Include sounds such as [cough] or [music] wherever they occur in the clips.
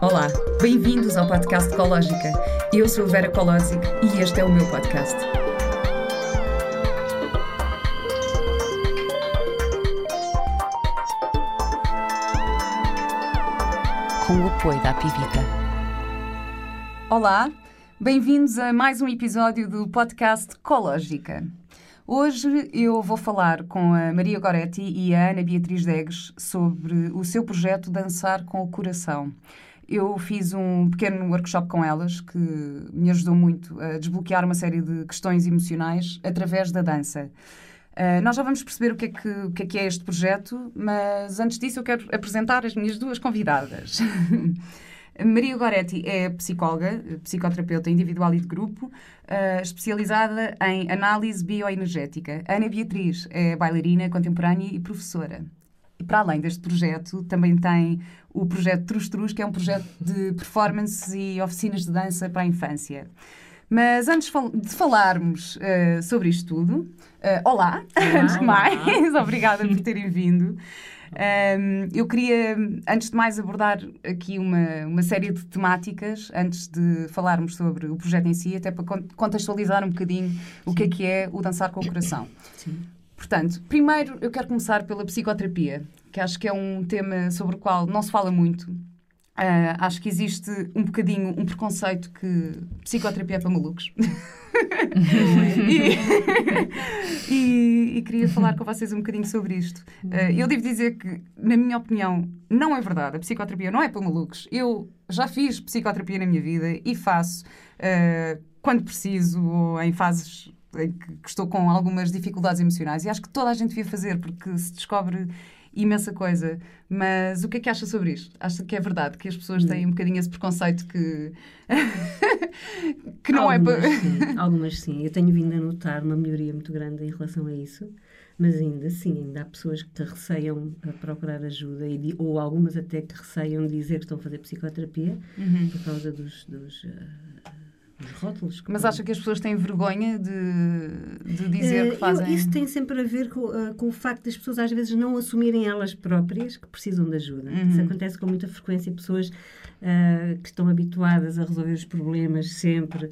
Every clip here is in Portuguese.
Olá, bem-vindos ao podcast Ecológica. Eu sou a Vera Colosic e este é o meu podcast. Com o apoio da Pivita. Olá, bem-vindos a mais um episódio do podcast Ecológica. Hoje eu vou falar com a Maria Goretti e a Ana Beatriz Degues sobre o seu projeto Dançar com o Coração. Eu fiz um pequeno workshop com elas que me ajudou muito a desbloquear uma série de questões emocionais através da dança. Uh, nós já vamos perceber o que, é que, o que, é que é este projeto, mas antes disso eu quero apresentar as minhas duas convidadas. [laughs] Maria Goretti é psicóloga, psicoterapeuta individual e de grupo, uh, especializada em análise bioenergética. Ana Beatriz é bailarina contemporânea e professora. E para além deste projeto, também tem o projeto Trus Trus, que é um projeto de performance e oficinas de dança para a infância. Mas antes de falarmos uh, sobre isto tudo, uh, olá, olá, antes de mais, [laughs] obrigada por terem vindo. Um, eu queria, antes de mais, abordar aqui uma, uma série de temáticas, antes de falarmos sobre o projeto em si, até para contextualizar um bocadinho Sim. o que é que é o Dançar com o Coração. Sim. Portanto, primeiro eu quero começar pela psicoterapia, que acho que é um tema sobre o qual não se fala muito. Uh, acho que existe um bocadinho um preconceito que psicoterapia é para malucos. [laughs] e, [laughs] e, e, queria falar com vocês um bocadinho sobre isto. Uh, eu devo dizer que, na minha opinião, não é verdade. A psicoterapia não é para malucos. Eu já fiz psicoterapia na minha vida e faço uh, quando preciso ou em fases em que estou com algumas dificuldades emocionais. E acho que toda a gente devia fazer, porque se descobre imensa coisa. Mas o que é que acha sobre isto? Acha que é verdade que as pessoas têm um bocadinho esse preconceito que, [laughs] que não é algumas, é para. sim, [laughs] algumas sim. Eu tenho vindo a notar uma melhoria muito grande em relação a isso. Mas ainda assim, ainda há pessoas que receiam a procurar ajuda, e, ou algumas até que receiam dizer que estão a fazer psicoterapia uhum. por causa dos, dos uh, os rótulos. Mas acha que as pessoas têm vergonha de, de dizer uh, que fazem? Eu, isso tem sempre a ver com, uh, com, o facto das pessoas às vezes não assumirem elas próprias que precisam de ajuda. Uhum. Isso acontece com muita frequência. Pessoas uh, que estão habituadas a resolver os problemas sempre,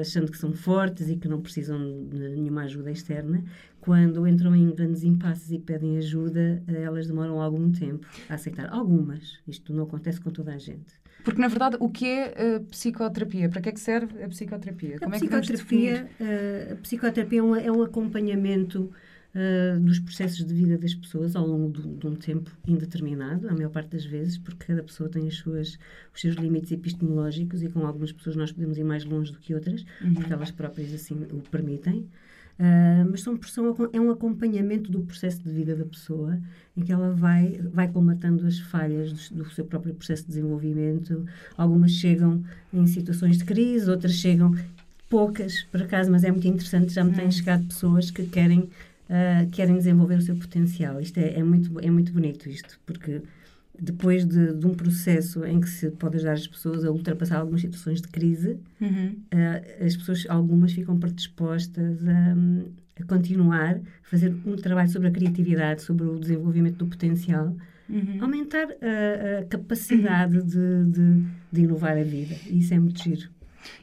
achando que são fortes e que não precisam de nenhuma ajuda externa, quando entram em grandes impasses e pedem ajuda, elas demoram algum tempo a aceitar. Algumas. Isto não acontece com toda a gente. Porque, na verdade, o que é a psicoterapia? Para que é que serve a psicoterapia? Como a, é psicoterapia, uh, a psicoterapia é um, é um acompanhamento uh, dos processos de vida das pessoas ao longo de, de, um tempo indeterminado, a maior parte das vezes, porque cada pessoa tem as suas, os seus limites epistemológicos e com algumas pessoas nós podemos ir mais longe do que outras, uhum. porque elas próprias assim o permitem. Uh, mas são, são, é um acompanhamento do processo de vida da pessoa, em que ela vai, vai colmatando as falhas do, do, seu próprio processo de desenvolvimento. Algumas chegam em situações de crise, outras chegam, poucas por acaso, mas é muito interessante, já me têm hum. chegado pessoas que querem, uh, querem desenvolver o seu potencial. Isto é, é, muito, é muito bonito isto, porque depois de, de, um processo em que se pode ajudar as pessoas a ultrapassar algumas situações de crise, uhum. uh, as pessoas, algumas ficam predispostas a, a, continuar, a fazer um trabalho sobre a criatividade, sobre o desenvolvimento do potencial, uhum. aumentar a, a capacidade uhum. de, de, de, inovar a vida. E isso é muito giro.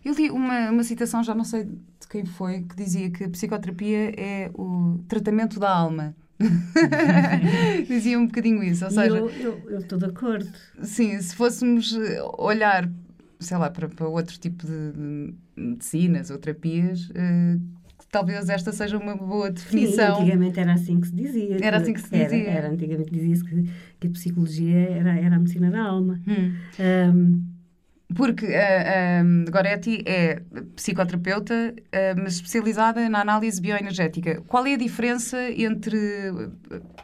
Eu li uma, uma citação, já não sei de quem foi, que dizia que a psicoterapia é o tratamento da alma. [laughs] Dizia um bocadinho isso, ou seja... Eu estou de acordo. Sim, se fôssemos eh, olhar, sei lá, para, para outro tipo de, medicinas ou terapias... Uh, talvez esta seja uma boa definição. Sim, antigamente era assim que se dizia. Era assim que se dizia. Era, era antigamente dizia-se que, que, a psicologia era, era a medicina da alma. Hum. Um, porque a, a Goretti é psicoterapeuta, mas especializada na análise bioenergética. Qual é a diferença entre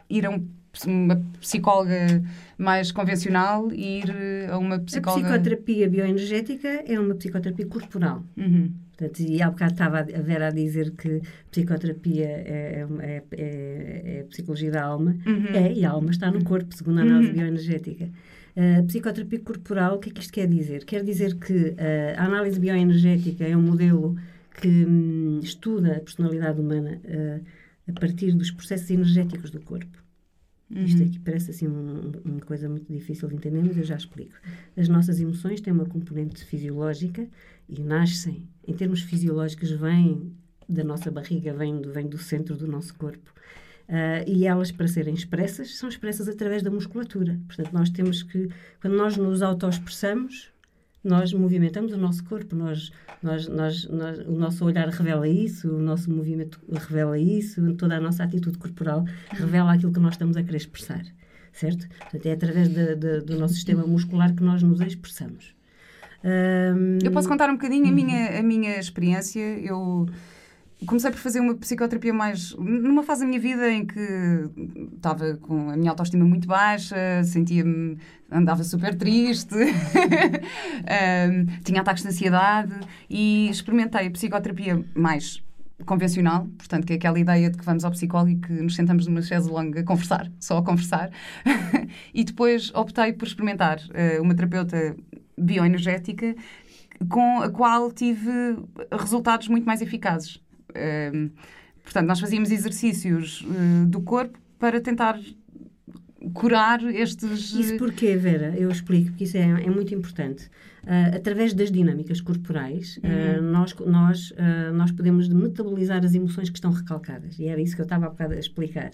ir a um, uma psicóloga mais convencional e ir a uma psicóloga... A psicoterapia bioenergética é uma psicoterapia corporal. Uhum. Portanto, e há bocado estava a Vera a dizer que psicoterapia é, é, é, é psicologia da alma. Uhum. É, e a alma está no corpo, segundo a análise uhum. bioenergética. Uh, psicoterapia corporal, o que é que isto quer dizer? Quer dizer que uh, a análise bioenergética é um modelo que um, estuda a personalidade humana uh, a partir dos processos energéticos do corpo. Uhum. Isto aqui parece assim um, uma coisa muito difícil de entender, mas eu já explico. As nossas emoções têm uma componente fisiológica e nascem, em termos fisiológicos, vêm da nossa barriga, vêm do, vêm do centro do nosso corpo. Uh, e elas, para serem expressas, são expressas através da musculatura. Portanto, nós temos que, quando nós nos autoexpressamos, nós movimentamos o nosso corpo, nós, nós, nós, nós, o nosso olhar revela isso, o nosso movimento revela isso, toda a nossa atitude corporal revela aquilo que nós estamos a querer expressar, certo? Portanto, é através de, de, do nosso sistema muscular que nós nos expressamos. Um... Eu posso contar um bocadinho a minha, a minha experiência. Eu comecei por fazer uma psicoterapia mais numa fase da minha vida em que estava com a minha autoestima muito baixa, sentia-me, andava super triste, [laughs] um, tinha ataques de ansiedade e experimentei a psicoterapia mais convencional, portanto, que é aquela ideia de que vamos ao psicólogo e que nos sentamos numa chaise longa a conversar, só a conversar. [laughs] e depois optei por experimentar uh, uma terapeuta bioenergética com a qual tive resultados muito mais eficazes portanto, nós fazíamos exercícios uh, do corpo para tentar curar estes. Isso porquê, Vera? Eu explico, porque isso é, é muito importante. Uh, através das dinâmicas corporais, uh, nós, nós, uh, nós podemos metabolizar as emoções que estão recalcadas. E era isso que eu estava há bocado a explicar.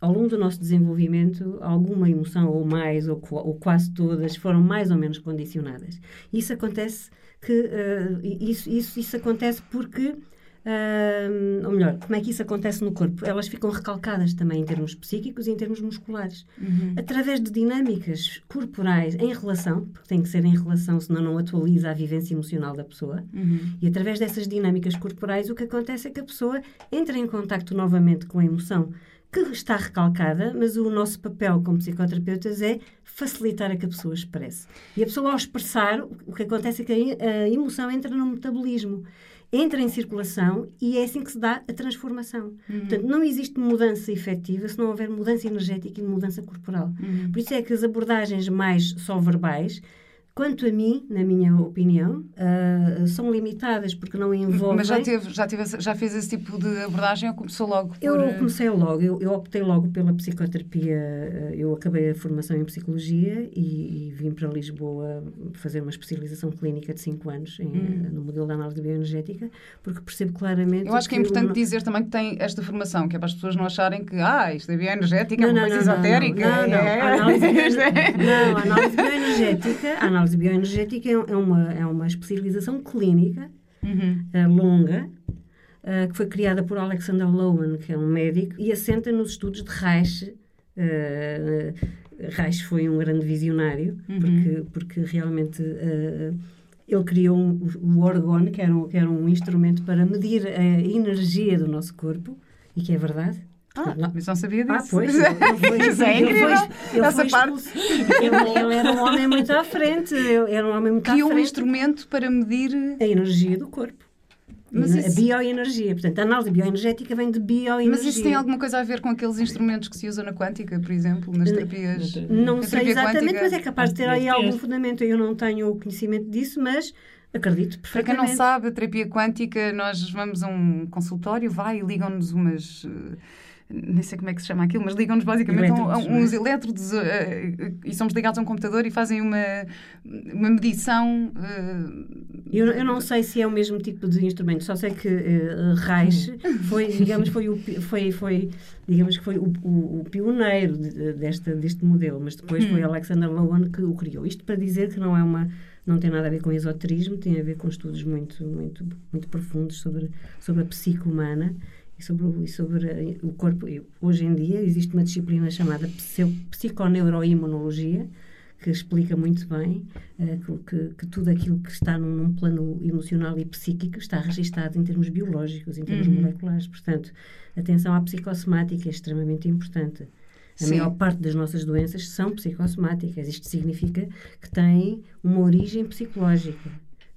ao longo do nosso desenvolvimento, alguma emoção, ou mais, ou, ou, quase todas, foram mais ou menos condicionadas. Isso acontece que uh, isso, isso, isso acontece porque Uh, ou melhor, como é que isso acontece no corpo? Elas ficam recalcadas também em termos psíquicos e em termos musculares. Uhum. Através de dinâmicas corporais em relação, porque tem que ser em relação, senão não atualiza a vivência emocional da pessoa. Uhum. E através dessas dinâmicas corporais, o que acontece é que a pessoa entra em contacto novamente com a emoção que está recalcada, mas o nosso papel como psicoterapeutas é facilitar a que a pessoa expresse. E a pessoa, ao expressar, o que acontece é que a emoção entra no metabolismo, entra em circulação e é assim que se dá a transformação. Uhum. Portanto, não existe mudança efetiva se não houver mudança energética e mudança corporal. Uhum. Por isso é que as abordagens mais só verbais Quanto a mim, na minha opinião, uh, são limitadas porque não envolvem... Mas já, teve, já, teve, já fez esse tipo de abordagem ou começou logo por... Eu comecei logo, eu, eu optei logo pela psicoterapia, ah, eu acabei a formação em psicologia e, e vim para Lisboa fazer uma especialização clínica de 5 anos em, hum. no modelo da análise bioenergética, porque percebo claramente... Eu acho que, é importante dizer também que tem esta formação, que é para as pessoas não acharem que, ah, isto é bioenergética, não, é uma coisa não, esotérica. Não, não, não. É... Análise, [laughs] não, análise bioenergética, análise bioenergética é, é uma, é uma especialização clínica uhum. uh, longa, uh, que foi criada por Alexander Lowen, que é um médico, e assenta nos estudos de Reich. Uh, Reich foi um grande visionário, uhum. porque, porque realmente ele criou um, o orgone, que era, um, que era um instrumento para medir a energia do nosso corpo, e que é verdade. Ah, não, mas não sabia disso. Ah, pois. [laughs] Isso é incrível. Essa parte. Ele, ele, era um homem muito à frente. Ele era um homem muito Criou à frente. um instrumento para medir... A energia do corpo. Mas a isso... bioenergia. Portanto, a análise bioenergética vem de bioenergia. Mas isso tem alguma coisa a ver com aqueles instrumentos que se usam na quântica, por exemplo, nas terapias? Não sei exatamente, quântica? mas é capaz de ter aí algum fundamento. Eu não tenho o conhecimento disso, mas acredito perfeitamente. Para quem não sabe, a terapia quântica, nós vamos a um consultório, vai e ligam-nos umas nem sei como é que se chama aquilo, mas ligam-nos basicamente a, a uns é? elétrodos uh, e somos ligados a um computador e fazem uma, uma medição. Uh, eu, eu não sei se é o mesmo tipo de instrumento, só sei que uh, Reich foi, digamos, foi, o, foi, foi, digamos que foi o, o, o pioneiro de, desta, deste modelo, mas depois foi hum. Alexander Lowen que o criou. Isto para dizer que não é uma não tem nada a ver com esoterismo, tem a ver com estudos muito muito muito profundos sobre sobre a psique humana e sobre, o, e sobre o corpo. Hoje em dia existe uma disciplina chamada psiconeuroimunologia, que explica muito bem uh, que, que, tudo aquilo que está num, num, plano emocional e psíquico está registado em termos biológicos, em termos uhum. moleculares. Portanto, atenção à psicossomática é extremamente importante. A Sim. maior parte das nossas doenças são psicossomáticas. Isto significa que têm uma origem psicológica.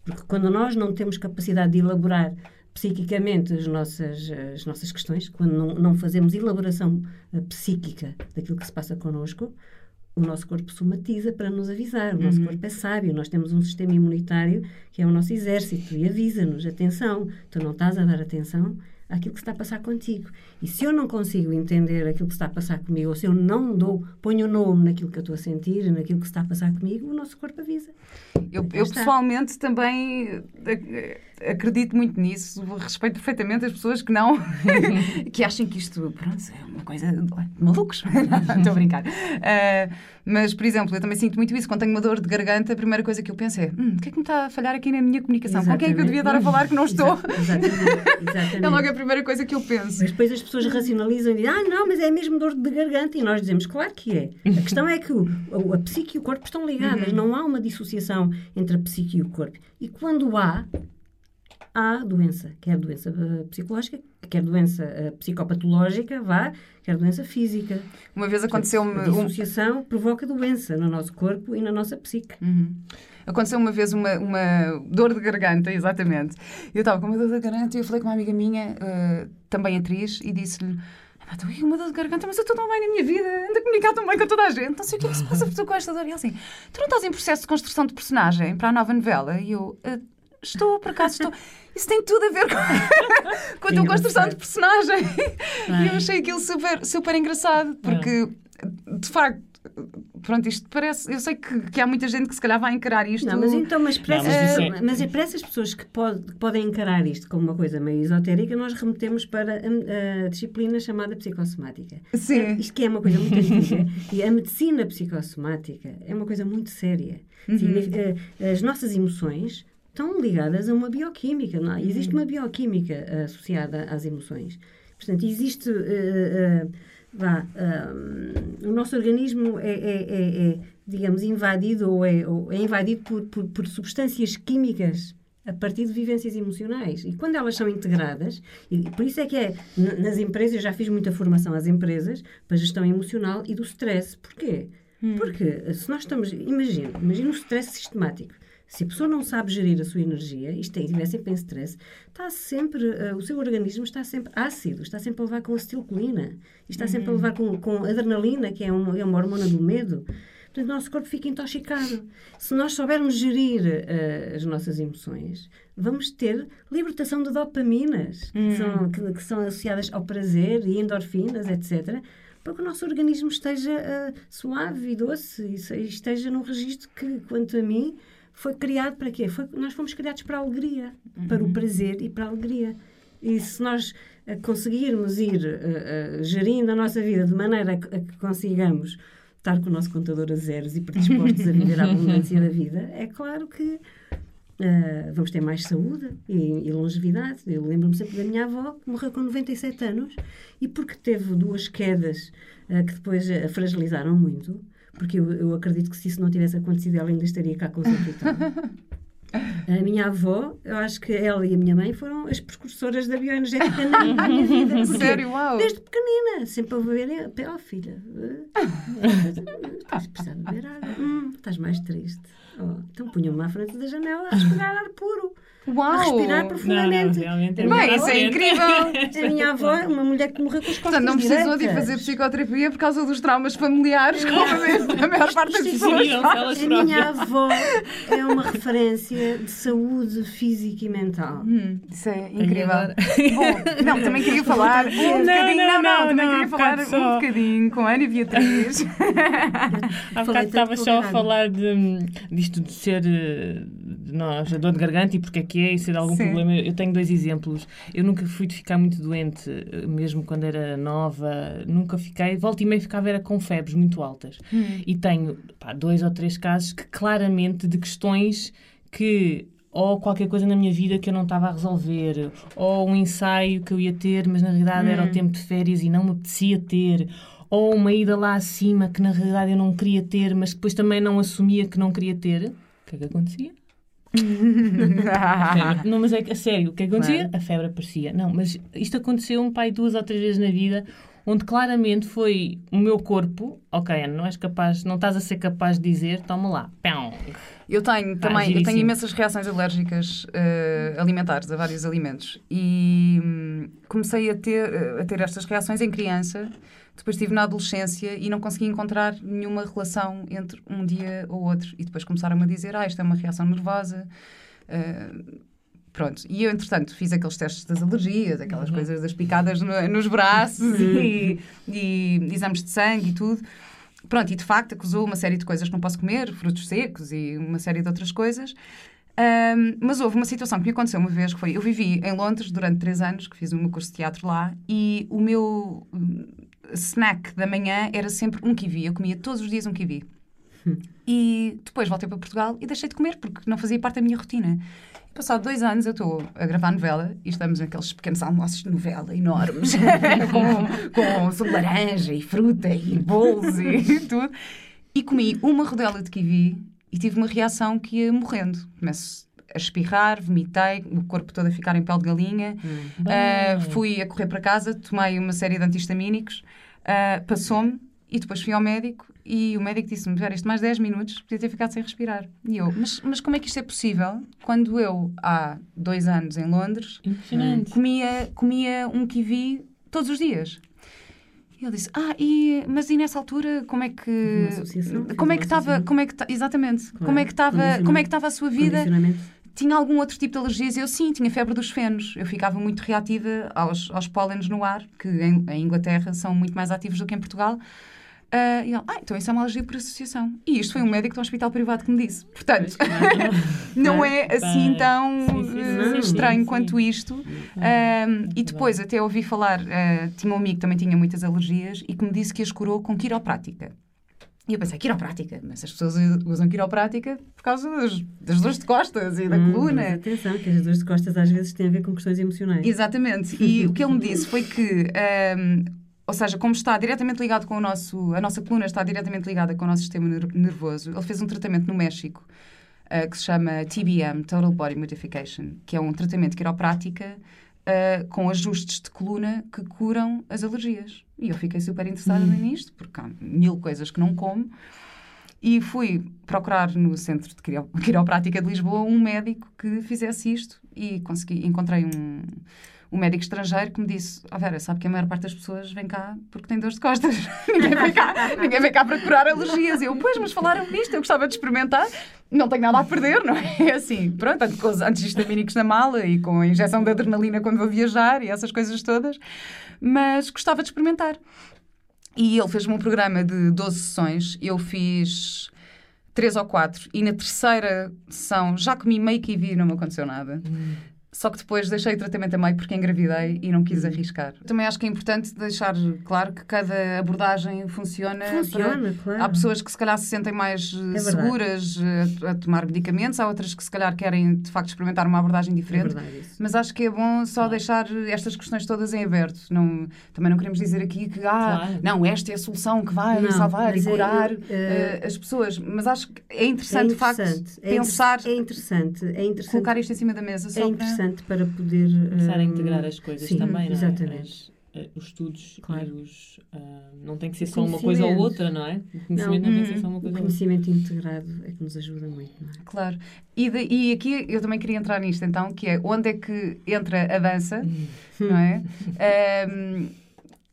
Porque quando nós não temos capacidade de elaborar psiquicamente as nossas, as nossas questões, quando não, não fazemos elaboração uh, psíquica daquilo que se passa connosco, o nosso corpo somatiza para nos avisar. O nosso uhum. corpo é sábio. Nós temos um sistema imunitário que é o nosso exército e avisa-nos: atenção, tu não estás a dar atenção àquilo que está a passar contigo. E se eu não consigo entender aquilo que está a passar comigo, ou se eu não dou, ponho o nome naquilo que eu estou a sentir, naquilo que está a passar comigo, o nosso corpo avisa. Eu, eu pessoalmente também eh, acredito muito nisso, respeito perfeitamente as pessoas que não, [laughs] que acham que isto, pronto, é uma coisa de malucos. [laughs] Estou a brincar. Uh, mas, por exemplo, eu também sinto muito isso. Quando tenho uma dor de garganta, a primeira coisa que eu penso é: hum, o que é que me está a falhar aqui na minha comunicação? Exatamente. Com quem é que eu devia estar a falar que não estou? Exatamente. Exatamente. [laughs] é logo a primeira coisa que eu penso. Mas depois as pessoas racionalizam e dizem: ah, não, mas é mesmo dor de garganta. E nós dizemos: claro que é. A questão é que o, a psique e o corpo estão ligadas. Uhum. Não há uma dissociação entre a psique e o corpo. E quando há, há doença, quer doença uh, psicológica, quer doença uh, psicopatológica, vá, quer doença física. Uma vez aconteceu-me. A dissociação um... provoca doença no nosso corpo e na nossa psique. Uhum. Aconteceu uma vez uma, uma dor de garganta, exatamente. Eu estava com uma dor de garganta e eu falei com uma amiga minha, uh, também atriz, e disse-lhe. Estou com uma dor de garganta, mas eu estou tão bem na minha vida, ando a comunicar tão bem com toda a gente, não sei o que é que se passa com esta dor. E assim, tu não estás em processo de construção de personagem para a nova novela? E eu, estou, por acaso estou. Isso tem tudo a ver com, com a tua construção de personagem. E eu achei aquilo super, super engraçado, porque, de facto, pronto, isto parece. Eu sei que, que há muita gente que se calhar vai encarar isto. Não, mas então, mas para, não, essas, mas, é... mas é para essas pessoas que, pode, que, podem encarar isto como uma coisa meio esotérica, nós remetemos para a, a disciplina chamada psicossomática. Sim. É, isto que é uma coisa muito antiga. e a medicina psicossomática é uma coisa muito séria. Uhum. Eh, as nossas emoções estão ligadas a uma bioquímica. Não é? Existe uma bioquímica associada às emoções. Portanto, existe. Uh, uh, vá, o nosso organismo é, é, é, é, digamos, invadido ou é, ou é invadido por, por, por substâncias químicas a partir de vivências emocionais. E quando elas são integradas, e por isso é que é, nas empresas, eu já fiz muita formação às empresas para gestão emocional e do stress. Porquê? Hum. Porque se nós estamos, imagina, imagina o stress sistemático. Se a pessoa não sabe gerir a sua energia e estiver sempre em stress, está sempre, uh, o seu organismo está sempre ácido, está sempre a levar com acetilcolina, está uhum. sempre a levar com, com adrenalina, que é uma, é uma hormona do medo. Portanto, o nosso corpo fica intoxicado. Se nós soubermos gerir uh, as nossas emoções, vamos ter libertação de dopaminas, uhum. que, são, que, que, são associadas ao prazer e endorfinas, etc., para que o nosso organismo esteja uh, suave e doce e esteja num registro que, quanto a mim, foi criado para quê? Foi, nós fomos criados para a alegria, uhum. para o prazer e para a alegria. E se nós uh, conseguirmos ir uh, uh, gerindo a nossa vida de maneira a que, consigamos estar com o nosso contador a zeros e predispostos a viver a [laughs] abundância da vida, é claro que vamos ter mais saúde e, e longevidade. Eu lembro-me sempre da minha avó, que morreu com 97 anos, e porque teve duas quedas que depois a fragilizaram muito, porque eu, eu acredito que se isso não tivesse acontecido, ela ainda estaria cá com o [laughs] A minha avó, eu acho que ela e a minha mãe foram as precursoras da bioenergética na, minha vida. Sério, uau! Desde pequenina, sempre a beber. Ó, oh, filha, estás precisando de beber água. Hum, estás mais triste. Oh, então punha-me à frente da janela a respirar ar puro. Uau! A respirar profundamente. Não, não, é Bem, isso é incrível. [laughs] A minha avó é uma mulher que morreu com as costas Portanto, não precisou direitas. de fazer psicoterapia por causa dos traumas familiares, como a maior parte das pessoas A minha avó é uma referência de saúde física e mental. Hum, isso é incrível. Bom, não, também queria [laughs] falar um bocadinho, não, não, não, também queria falar um bocadinho com a Ana Beatriz. [laughs] Há bocado estava só a falar de, disto de ser eh, de nós, a dor de garganta e porque é que é e ser algum Sim. problema. Eu tenho dois exemplos. Eu nunca fui de ficar muito doente, mesmo quando era nova, nunca fiquei. Volta e meia ficava era com febres muito altas. Hum. E tenho pá, dois ou três casos que claramente de questões que ou qualquer coisa na minha vida que eu não estava a resolver, ou um ensaio que eu ia ter, mas na realidade hum. era o hum. tempo de férias e não me apetecia ter, ou uma ida lá acima que na realidade eu não queria ter, mas depois também não assumia que não queria ter. O que é que acontecia? [laughs] não, mas é a sério, o que acontecia? Claro. A febre aparecia. Não, mas isto aconteceu um pai duas ou três vezes na vida, onde claramente foi o meu corpo, ok, não és capaz, não estás a ser capaz de dizer, toma lá, pão. Eu tenho também, eu tenho imensas reações alérgicas uh, alimentares a vários alimentos e hum, comecei a ter, a ter estas reações em criança depois estive na adolescência e não consegui encontrar nenhuma relação entre um dia ou outro. E depois começaram-me a dizer: Ah, isto é uma reação nervosa. Uh, Pronto, e eu, entretanto, fiz aqueles testes das alergias, aquelas uhum. coisas das picadas no, nos braços e, e, exames de sangue e tudo. Pronto, e de facto acusou uma série de coisas que não posso comer, frutos secos e uma série de outras coisas. Um, mas houve uma situação que me aconteceu uma vez, que foi, eu vivi em Londres durante três anos, que fiz o meu curso de teatro lá, e o meu hum, snack da manhã era sempre um kiwi. Eu comia todos os dias um kiwi. E depois voltei para Portugal e deixei de comer, porque não fazia parte da minha rotina. Passado dois anos eu estou a gravar novela e estamos naqueles pequenos almoços de novela enormes, [laughs] com, com laranja e fruta e bolos e [laughs] tudo. E comi uma rodela de kiwi e tive uma reação que ia morrendo. Começo a espirrar, vomitei, o corpo todo a ficar em pele de galinha. Hum. Uh, fui a correr para casa, tomei uma série de antihistamínicos, uh, passou-me e depois fui ao médico e o médico disse-me: isto mais 10 minutos podia ter ficado sem respirar. E eu, mas, mas como é que isto é possível quando eu, há dois anos em Londres, comia, comia um kiwi todos os dias? E ele disse: Ah, e, mas e nessa altura como é que. Como é que estava. Como é que Exatamente. Claro. Como é que estava. Como é que estava a sua vida? Tinha algum outro tipo de alergias? Eu sim, tinha febre dos fenos. Eu ficava muito reativa aos, aos pólenes no ar, que em, em Inglaterra são muito mais ativos do que em Portugal. Uh, e ele, ah, então isso é uma alergia por associação. E isto foi um médico de um hospital privado que me disse. Portanto, [laughs] não é assim tão uh, estranho quanto isto. Uh, e depois até ouvi falar, tinha um amigo que também tinha muitas alergias e que me disse que as curou com quiroprática. E eu pensei, quiroprática? Mas as pessoas usam quiroprática por causa das, das dores de costas e da hum, coluna. Mas atenção, que as dores de costas às vezes têm a ver com questões emocionais. Exatamente. E o que ele me disse foi que ou seja, como está diretamente ligado com o nosso. A nossa coluna está diretamente ligada com o nosso sistema nervoso. Ele fez um tratamento no México uh, que se chama TBM, Total Body Modification, que é um tratamento quiroprática uh, com ajustes de coluna que curam as alergias. E eu fiquei super interessada hum. nisto, porque há mil coisas que não como. E fui procurar no Centro de Quiroprática de Lisboa um médico que fizesse isto e consegui, encontrei um um médico estrangeiro que me disse: oh Vera, sabe que a maior parte das pessoas vem cá porque tem dores de costas. [laughs] ninguém, vem cá, ninguém vem cá para curar alergias. E eu, pois, mas falaram nisto, eu gostava de experimentar. Não tenho nada a perder, não é? [laughs] Assim, pronto, com os antihistamínicos na mala e com a injeção de adrenalina quando vou viajar e essas coisas todas. Mas gostava de experimentar. E ele fez-me um programa de 12 sessões. Eu fiz três ou quatro. E na terceira sessão já comi meio que vi não me aconteceu nada. Hum. Só que depois deixei o tratamento a meio porque engravidei e não quis uhum. arriscar. Também acho que é importante deixar claro que cada abordagem funciona. Funciona, para... claro. Há pessoas que se calhar se sentem mais eh, é seguras a, eh, a, tomar medicamentos, há outras que se calhar querem de facto experimentar uma abordagem diferente. É verdade, Mas acho que é bom só claro. deixar estas questões todas em aberto. Não, também não queremos dizer aqui que ah, claro. não, esta é a solução que vai não, salvar e é, curar uh, as pessoas. Mas acho que é interessante, é interessante de facto, é pensar. É interessante, é interessante. Colocar isto em cima da mesa só é interessante interessante para poder. Começar um, a integrar as coisas sim, também, não é? Exatamente. As, eh, os estudos claro. e os. Uh, não tem que ser só uma coisa ou outra, não é? O conhecimento não, não tem que ser só uma coisa ou outra. O conhecimento integrado é que nos ajuda muito, não é? Claro. E, de, e aqui eu também queria entrar nisto, então, que é onde é que entra a dança, hum. não é? [laughs] um,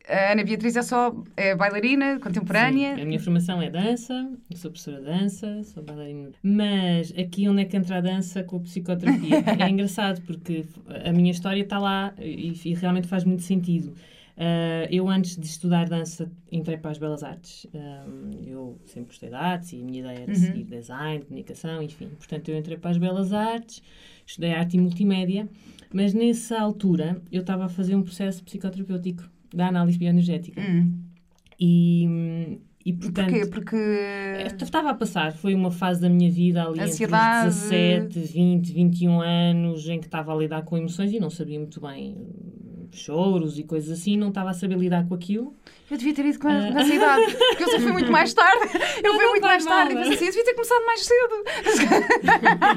a Ana Beatriz é só é bailarina contemporânea. Sim, a minha formação é dança, eu sou professora de dança, sou bailarina. Mas aqui onde é que entra a dança com a psicoterapia? [laughs] é engraçado porque a minha história está lá e, e realmente faz muito sentido. Uh, eu, antes de estudar dança, entrei para as Belas Artes. Uh, eu sempre gostei de artes e a minha ideia era uhum. seguir design, comunicação, enfim. Portanto, eu entrei para as Belas Artes, estudei arte e multimédia, mas nessa altura eu estava a fazer um processo psicoterapêutico da análise bioenergética. Hum. E, e portanto, Porquê? Porque. Estava a passar, foi uma fase da minha vida ali Ansiedade. entre 17, 20, 21 anos em que estava a lidar com emoções e não sabia muito bem choros e coisas assim, não estava a saber lidar com aquilo. Eu devia ter ido com a, uh... nessa idade, porque eu só fui muito mais tarde. [laughs] Eu fui muito mais tarde e pensei assim, eu devia ter começado mais cedo.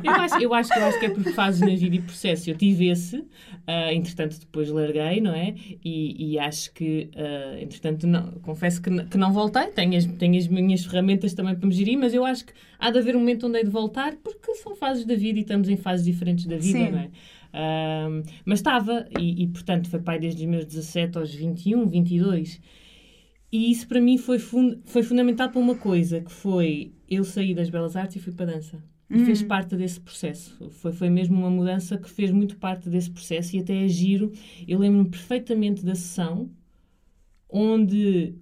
eu, [laughs] acho, eu, acho, eu acho que é por fases na vida e processo. Eu tive esse, uh, entretanto depois larguei, não é? E, e acho que, uh, entretanto, não, confesso que, que não voltei. Tenho as, tenho as minhas ferramentas também para me gerir, mas eu acho que há de haver um momento onde hei de voltar, porque são fases da vida e estamos em fases diferentes da vida, Sim. não é? Um, mas estava, e, e, portanto foi pai desde os meus 17 aos 21, 22. E isso para mim foi, fun foi fundamental para uma coisa, que foi eu saí das belas artes e fui para a dança. e hum. fez parte desse processo. Foi, foi mesmo uma mudança que fez muito parte desse processo e até é giro. Eu lembro-me perfeitamente da sessão onde,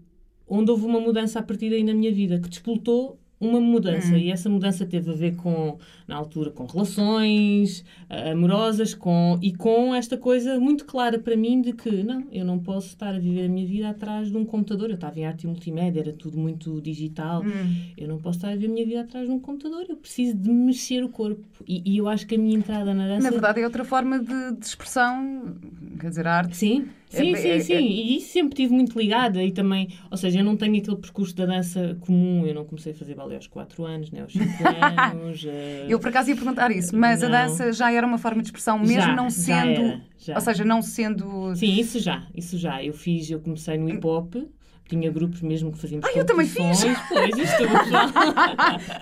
onde houve uma mudança a partir daí na minha vida, que despoltou uma mudança. Hum. E essa mudança teve a ver com, na altura, com relações uh, amorosas com, e com esta coisa muito clara para mim de que, não, eu não posso estar a viver a minha vida atrás de um computador. Eu estava em arte e multimédia, era tudo muito digital. Hum. Eu não posso estar a viver a minha vida atrás de um computador. Eu preciso de mexer o corpo. E, e eu acho que a minha entrada na dança... Na verdade, é outra forma de, de expressão, quer dizer, a arte... Sim. Sim, é, sim, é, sim. É... E isso sempre tive muito ligada e também, ou seja, eu não tenho aquele percurso da dança comum, eu não comecei a fazer balé aos 4 anos, né, aos 5 [laughs] anos. uh... Eu por acaso ia perguntar isso, mas não. a dança já era uma forma de expressão, mesmo já, não sendo. Já era, já. Ou seja, não sendo. Sim, isso já, isso já. Eu fiz, eu comecei no hip hop tinha grupos mesmo que fazíamos Ah, eu também fiz! [laughs] Pois, isto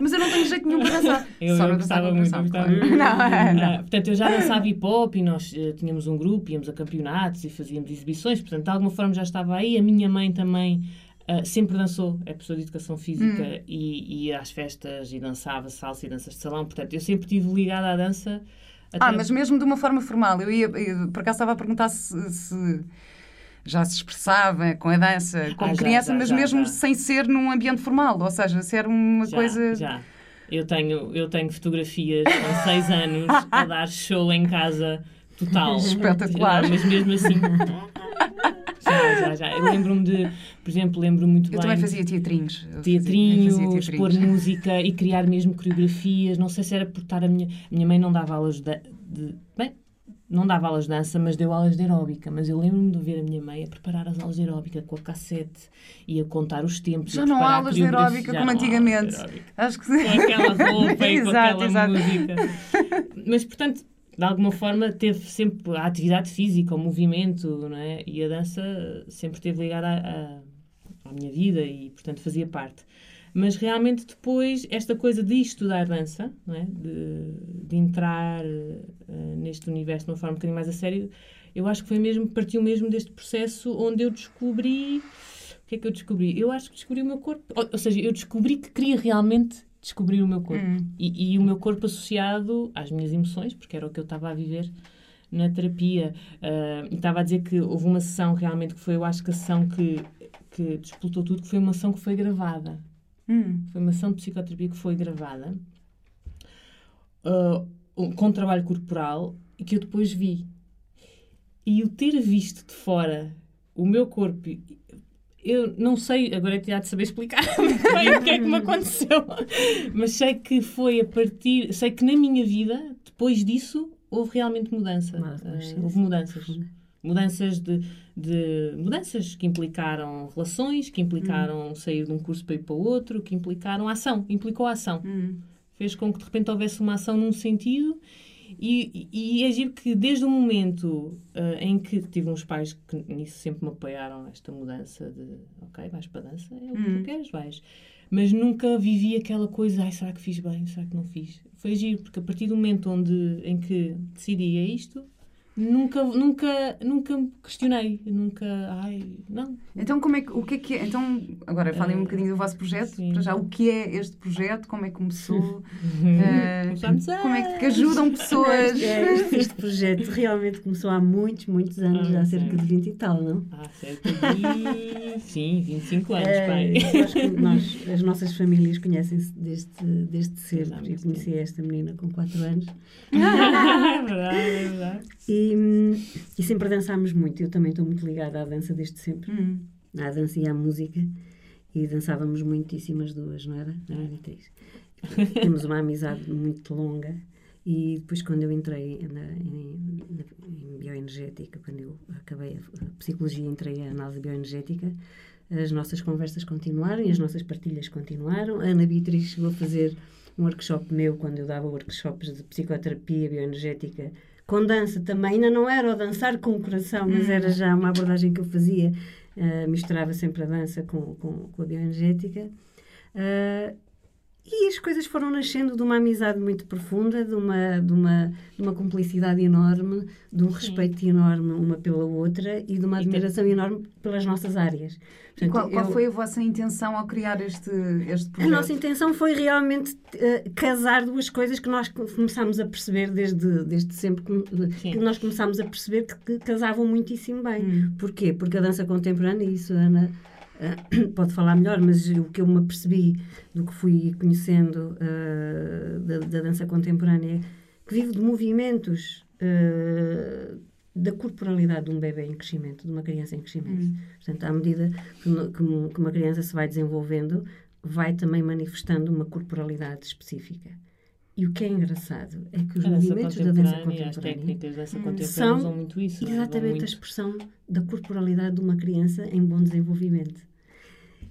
Mas eu não tenho jeito nenhum para dançar. [laughs] Eu, Só eu gostava muito, gostava muito. Não, não. Ah, portanto, eu já dançava hip hop e nós uh, tínhamos um grupo, íamos a campeonatos e fazíamos exibições, portanto, de alguma forma já estava aí. A minha mãe também Uh, sempre dançou, é professora de educação física hum. e ia às festas e dançava salsa e danças de salão, portanto eu sempre estive ligada à dança. Ah, mas mesmo de uma forma formal, eu ia, eu, por acaso estava a perguntar se, se já se expressava com a dança como ah, criança, já, mas já, mesmo sem ser num ambiente formal, ou seja, se era uma coisa. Já. Eu tenho, eu tenho fotografias com seis anos a dar show em casa total. [laughs] Espetacular. mas mesmo assim. [laughs] Já, já, já. Eu lembro-me de, por exemplo, lembro muito eu bem. Eu também fazia teatrinhos. Teatrinhos, pôr música e criar mesmo coreografias. Não sei se era por estar a minha. A minha mãe não dava aulas de. de bem, não dava aulas de dança, mas deu aulas de aeróbica. Mas eu lembro-me de ver a minha mãe a preparar as aulas de aeróbica com a cassete e a contar os tempos. Já não há aulas de aeróbica como antigamente. Acho que sim. Com aquela roupa e com [laughs] aquela exato. música. Mas, portanto, de alguma forma teve sempre a atividade física, o movimento, não é? E a dança sempre esteve ligada à, à minha vida e, portanto, fazia parte. Mas realmente depois, esta coisa de estudar dança, não é? de, de entrar uh, neste universo de uma forma um bocadinho mais a sério, eu acho que foi mesmo, partiu mesmo deste processo onde eu descobri. O que é que eu descobri? Eu acho que descobri o meu corpo. Ou, ou seja, eu descobri que queria realmente descobrir o meu corpo. Hum. E, e, o meu corpo associado às minhas emoções, porque era o que eu estava a viver na terapia. Uh, estava a dizer que houve uma sessão realmente que foi, eu acho que a sessão que, que disputou tudo, que foi uma sessão que foi gravada. Hum. Foi uma ação de psicoterapia que foi gravada uh, com trabalho corporal e que eu depois vi. E o ter visto de fora o meu corpo, eu não sei, agora é de saber explicar [laughs] bem o que é que me [laughs] aconteceu, mas sei que foi a partir, sei que na minha vida, depois disso, houve realmente mudança. uh, houve mudanças mudanças de, de, mudanças que implicaram relações, que implicaram hum. sair de um curso para ir para o outro, que implicaram ação, implicou ação. Hum. Fez com que de repente houvesse uma ação num sentido e, e, e é giro que desde o momento uh, em que tive uns pais que nisso sempre me apoiaram esta mudança de ok, vais para a dança, é o que hum. tu queres, vais. Mas nunca vivi aquela coisa, ai, será que fiz bem, será que não fiz? Foi giro, porque a partir do momento onde, em que decidi é isto, Nunca, nunca, nunca me questionei, nunca, ai, não. Então como é que, o que é que é, então, agora falem um bocadinho do vosso projeto, sim. para já, o que é este projeto, como é que começou, [laughs] uh, como é que ajudam pessoas? Este, este, projeto realmente começou há muitos, muitos anos, ah, há cerca de 20 e tal, não? Há cerca de, sim, 25 anos, uh, pai. Acho que nós, [laughs] as nossas famílias conhecem-se desde, desde sempre, eu conheci esta menina com 4 anos. [laughs] é verdade, é verdade. E, e, sempre dançámos muito. Eu também estou muito ligada à dança desde sempre. Hum. À dança e à música. E dançávamos muitíssimo as duas, não era? Não era, Beatriz? [laughs] Temos uma amizade muito longa. E depois, quando eu entrei na, em, em, bioenergética, quando eu acabei a, psicologia e entrei a análise bioenergética, as nossas conversas continuaram e as nossas partilhas continuaram. A Ana Beatriz chegou a fazer um workshop meu, quando eu dava workshops de psicoterapia bioenergética com dança também. Ainda não era o dançar com o coração, mas era já uma abordagem que eu fazia. Uh, misturava sempre a dança com, com, com a bioenergética. Uh, E as coisas foram nascendo de uma amizade muito profunda, de uma, de uma, de uma cumplicidade enorme, de um respeito Sim. enorme uma pela outra e de uma admiração enorme pelas nossas áreas. Portanto, qual, qual eu... foi a vossa intenção ao criar este, este projeto? A nossa intenção foi realmente uh, casar duas coisas que nós começámos a perceber desde, desde sempre, que, que nós começámos a perceber que, que casavam muitíssimo bem. Hum. Porquê? Porque a dança contemporânea, e isso Ana uh, [clears throat] pode falar melhor, mas o que eu me apercebi do que fui conhecendo uh, da, da, dança contemporânea, que vive de movimentos da corporalidade de um bebê em crescimento, de uma criança em crescimento. Hum. Portanto, à medida que, que, que, uma criança se vai desenvolvendo, vai também manifestando uma corporalidade específica. E o que é engraçado é que os movimentos da dança contemporânea, as técnicas contemporânea são usam muito isso. Exatamente muito... a expressão da corporalidade de uma criança em bom desenvolvimento.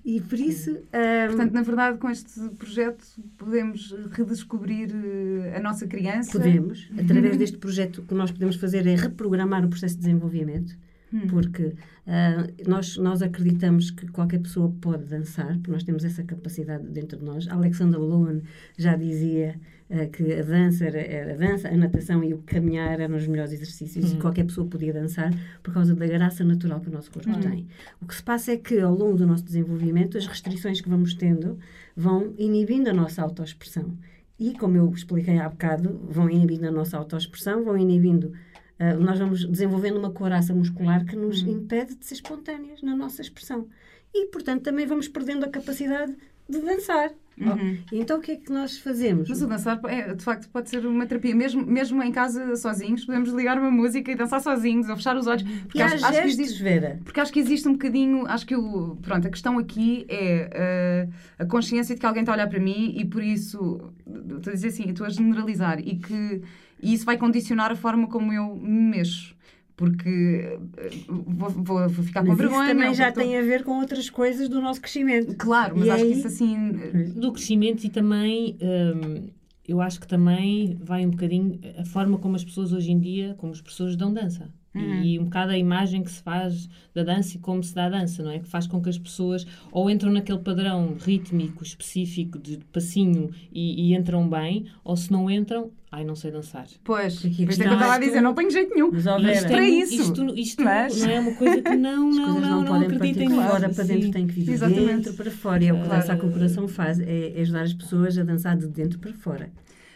E por isso. Um... Portanto, na verdade, com este projeto podemos redescobrir eh, a nossa criança. Podemos. [laughs] Através deste projeto, o que nós podemos fazer é reprogramar o processo de desenvolvimento. Hum. Porque uh, nós, nós acreditamos que qualquer pessoa pode dançar, porque nós temos essa capacidade dentro de nós. Alexander Lowen já dizia uh, que a dança era, a dança, a natação e o caminhar eram os melhores exercícios hum. e qualquer pessoa podia dançar por causa da graça natural que o nosso corpo hum. tem. O que se passa é que ao longo do nosso desenvolvimento as restrições que vamos tendo vão inibindo a nossa autoexpressão. E, como eu expliquei há bocado, vão inibindo a nossa autoexpressão, vão inibindo Uh, nós vamos desenvolvendo uma coraça muscular que nos uhum. impede de ser espontâneas na nossa expressão. E, portanto, também vamos perdendo a capacidade de dançar. Uhum. Então o que é que nós fazemos? Mas o dançar é, de facto pode ser uma terapia, mesmo, mesmo em casa sozinhos, podemos ligar uma música e dançar sozinhos, ou fechar os olhos. Porque e acho, acho gestos, que existe, Vera. Porque acho que existe um bocadinho, acho que o, pronto, a questão aqui é uh, a consciência de que alguém está a olhar para mim e por isso, estou a dizer assim, estou a generalizar e que e isso vai condicionar a forma como eu me mexo porque eh, vou, vou, vou ficar mas com vergonha. Isso também já tô... tem a ver com outras coisas do nosso crescimento. Claro, mas e acho aí... que isso assim. Do crescimento e também. Hum, eu acho que também vai um bocadinho a forma como as pessoas hoje em dia, como as pessoas dão dança. Uhum. E um bocado a imagem que se faz da dança e como se dá a dança, não é? Que faz com que as pessoas ou entram naquele padrão rítmico específico de passinho e, e entram bem, ou se não entram, ai, não sei dançar. Pois, por isso é que eu estava a dizer, não tenho jeito nenhum. Mas, isto para isso. Isto, isto mas... não é uma coisa que não, [laughs] não, não, não, não acreditem nisso. fora para dentro, tem que vir de dentro para fora. E é o que a Dança com o Coração faz, é ajudar as pessoas a dançar de dentro para fora.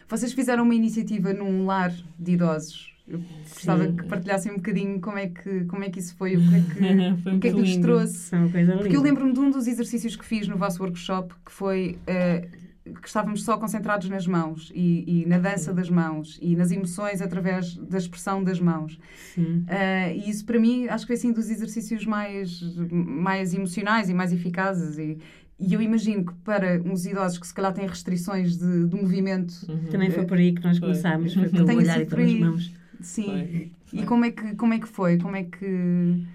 Vocês fizeram uma iniciativa num lar de idosos eu gostava Sim. que partilhassem um bocadinho como é que, como é que isso foi, o que é que, [laughs] o que, é que lhes trouxe. uma coisa Porque eu lembro-me de um dos exercícios que fiz no vosso workshop que foi uh, que estávamos só concentrados nas mãos e, e, na dança das mãos e nas emoções através da expressão das mãos. Uh, e isso para mim acho que foi assim dos exercícios mais, mais emocionais e mais eficazes. E, e eu imagino que para uns idosos que se calhar têm restrições de, de movimento. Uhum. Também foi por aí que nós começámos, foi [laughs] pelo olhar e pelas mãos. Sim. Foi, foi. E como é, que, como é que foi? Como é que.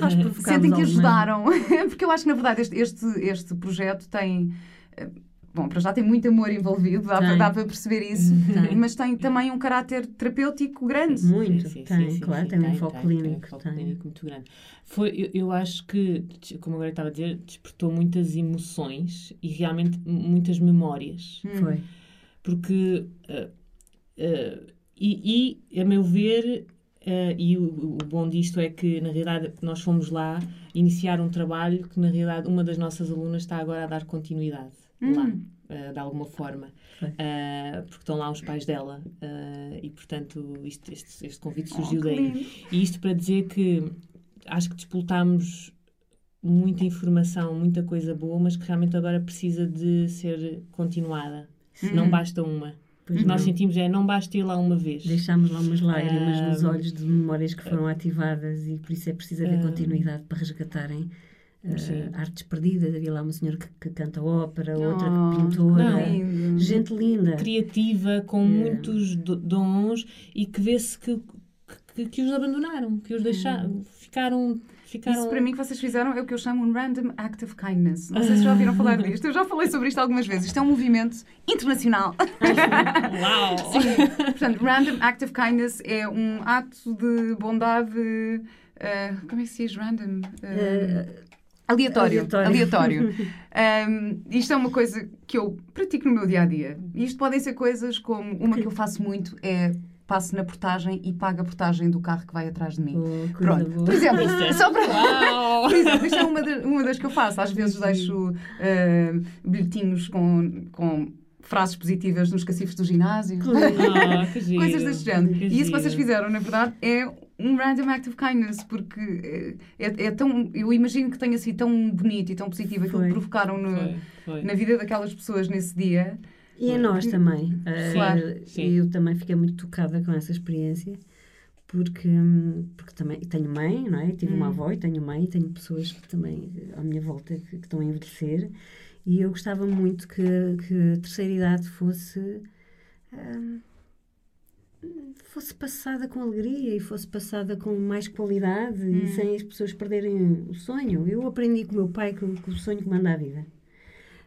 Nós [laughs] sentem que ajudaram? [laughs] Porque eu acho que, na verdade, este, este, este projeto tem. Eh, bom, para já tem muito amor envolvido, dá, para, dá para perceber isso, tem. mas tem também um caráter terapêutico grande. Muito, sim, sim, tem, sim, claro, tem, um foco clínico. Tem um foco clínico muito grande. Foi, eu, eu, acho que, como agora estava a dizer, despertou muitas emoções e realmente muitas memórias. Hum. Foi. Porque. Uh, uh, e, e a meu ver, uh, e o, o, bom disto é que, na realidade, nós fomos lá iniciar um trabalho que, na realidade, uma das nossas alunas está agora a dar continuidade hum. lá. Uh, de alguma forma, uh, porque estão lá os pais dela e portanto isto, este, este convite oh, surgiu oh, daí. E isto para dizer que acho que despoltámos muita informação, muita coisa boa, mas que realmente agora precisa de ser continuada. Hum. Não basta uma. Pois nós sentimos é, não basta ir lá uma vez. Deixámos lá umas lágrimas uh, nos olhos de memórias que foram ativadas e por isso é preciso haver uh, continuidade para resgatarem uh, artes perdidas. Havia lá uma senhora que, que canta ópera, outra oh, pintora. Não, gente linda. Criativa, com muitos dons e que vê-se que, que, que, os abandonaram, que os deixaram, ficaram Ficaram... Isso para mim que vocês fizeram é o que eu chamo um random act of kindness. Não sei se já ouviram falar disto. Eu já falei sobre isto algumas vezes. Isto é um movimento internacional. Uau! [laughs] Sim. Portanto, random act of kindness é um ato de bondade. Uh, como é que se diz random? Uh, Aleatório. Aleatório. aleatório. [laughs] um, isto é uma coisa que eu pratico no meu dia a dia. Isto podem ser coisas como uma que eu faço muito é passo na portagem e pago a portagem do carro que vai atrás de mim. Oh, Pronto. Boa. Por exemplo, só para... Por exemplo, isto é uma, de, uma das que eu faço. Às vezes deixo uh, bilhetinhos com, com frases positivas nos cacifes do ginásio. [laughs] Ah, Coisas deste género. e isso que vocês fizeram, na verdade, é um random act of kindness, porque é, é, é, tão. Eu imagino que tenha sido tão bonito e tão positivo aquilo que provocaram no, foi, foi. na vida daquelas pessoas nesse dia. E em nós também. Uh, sim. Eu também fiquei muito tocada com essa experiência. Porque, porque também tenho mãe, não é? Tive hum. uma avó e tenho mãe, e tenho pessoas que também à minha volta que, que estão a envelhecer e eu gostava muito que, que a terceira idade fosse. Hum, fosse passada com alegria e fosse passada com mais qualidade hum. e sem as pessoas perderem o sonho. Eu aprendi com o meu pai que, que o sonho comanda a vida.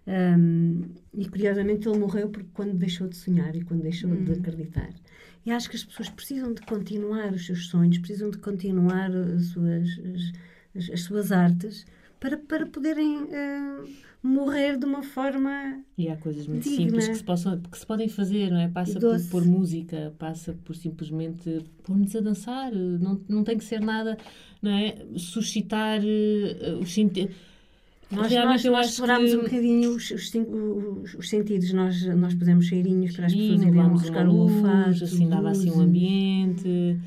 Um, e curiosamente ele morreu porque quando deixou de sonhar e quando deixou hum. de acreditar. E acho que as pessoas precisam de continuar os seus sonhos, precisam de continuar as suas, as, as suas artes para, para poderem uh, morrer de uma forma. E há coisas muito digna. simples que se, possam, que se podem fazer, não é? Passa por, por, música, passa por simplesmente pôr-nos a dançar, não, não tem que ser nada, não é? Suscitar uh, os sentidos. Nós, Realmente nós, nós explorámos que... um bocadinho os, os, os, os, sentidos, nós, nós pusemos cheirinhos para as pessoas irem buscar o olfato. Assim dava assim um ambiente.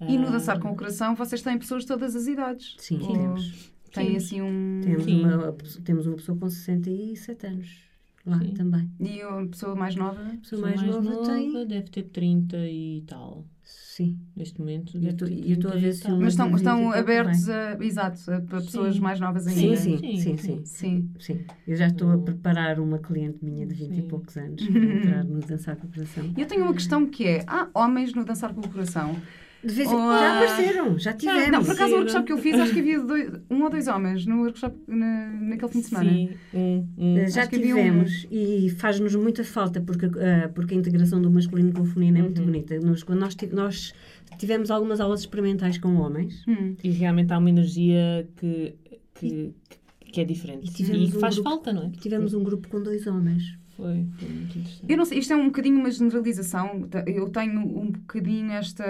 E no Dançar com o Coração vocês têm pessoas de todas as idades. Sim, temos. Tem Sim. assim um. Temos uma, temos uma pessoa com 67 anos lá Sim. também. E a pessoa mais nova? A pessoa mais, mais nova, nova, tem. Deve ter 30 e tal. Sim. Neste momento. Eu estou a ver se. Mas estão, estão abertos a, exato, a, a pessoas sim. mais novas ainda. Sim sim sim, sim, sim. sim. Eu já estou a preparar uma cliente minha de 20 e poucos anos [laughs] para entrar no Dançar com o Coração. Eu tenho uma questão que é: há homens no Dançar com o Coração? De vez em quando. Já apareceram, já tivemos. Não, por acaso o workshop que eu fiz, acho que havia dois, um ou dois homens no workshop na, naquele fim de semana. Sim, um, um. Eh, já acho tivemos um. e faz-nos muita falta porque, uh, porque a integração do masculino com o feminino é muito uhum. bonita. Nós, quando nós, nós tivemos algumas aulas experimentais com homens. Hum. E realmente há uma energia que, que, que é diferente. E, e um faz grupo, falta, não é? Tivemos um grupo com dois homens. Foi, muito interessante. Eu não sei, isto é um bocadinho uma generalização. Eu tenho um bocadinho esta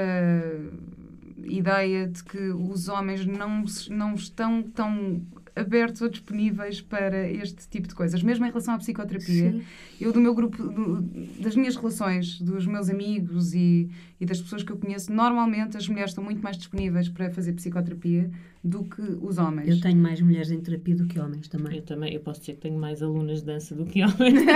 ideia de que os homens não, não estão tão abertos ou disponíveis para este tipo de coisas. Mesmo em relação à psicoterapia, Sim. eu do meu grupo, do, das minhas relações, dos meus amigos e, e das pessoas que eu conheço, normalmente as mulheres estão muito mais disponíveis para fazer psicoterapia do que os homens. Eu tenho mais mulheres em terapia do que homens também. Eu também, eu posso dizer que tenho mais alunas de dança do que homens. uh,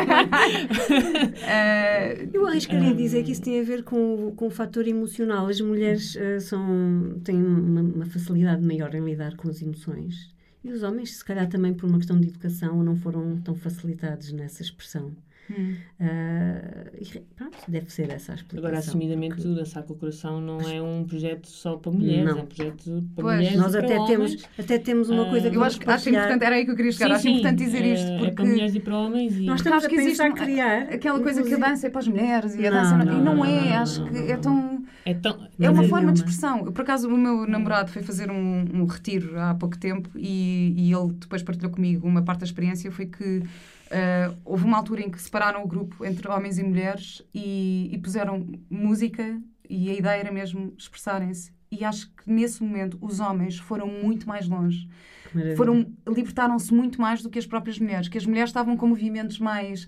[laughs] [laughs] eu arriscaria uh, dizer que isso tem a ver com, com o fator emocional. As mulheres uh, são, têm uma, uma facilidade maior em lidar com as emoções e os homens, se calhar também por uma questão de educação, não foram tão facilitados nessa expressão. Hum. Uh, pronto, deve ser essa a explicação. Agora, assumidamente, porque... Dançar com o Coração não é um projeto só para mulheres, não. é um projeto para pois, mulheres. Nós até temos, homens. até temos uma coisa uh, que eu acho, acho importante, era aí que eu queria chegar, sim, acho sim, importante dizer é, isto. Porque é para mulheres e para homens. E... Nós estamos a que pensar existe criar aquela coisa que a dança é para as mulheres e a dança não, não, e não é, acho que é tão. É, tão, é uma forma de expressão. Por acaso, o meu namorado foi fazer um, um retiro há pouco tempo e, e ele depois partilhou comigo uma parte da experiência foi que Uh, houve uma altura em que separaram o grupo entre homens e mulheres e, e puseram música e a ideia era mesmo expressarem-se. E acho que nesse momento os homens foram muito mais longe. Foram libertaram-se muito mais do que as próprias mulheres, que as mulheres estavam com movimentos mais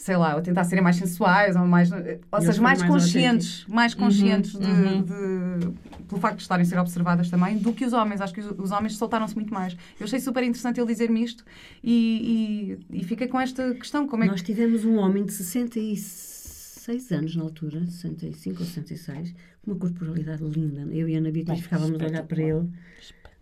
sei lá, ou tentar serem mais sensuais, ou, mais, ou seja, mais, mais conscientes, mais conscientes uhum, de, uhum. de, pelo facto de estarem a ser observadas também, do que os homens. Acho que os, os homens soltaram-se muito mais. Eu achei super interessante ele dizer-me isto e, e, e fiquei com esta questão. Como é Nós tivemos um homem de 66 anos na altura, 65 ou 66, com uma corporalidade linda. Eu e a Ana Beatriz ficávamos a olhar para ele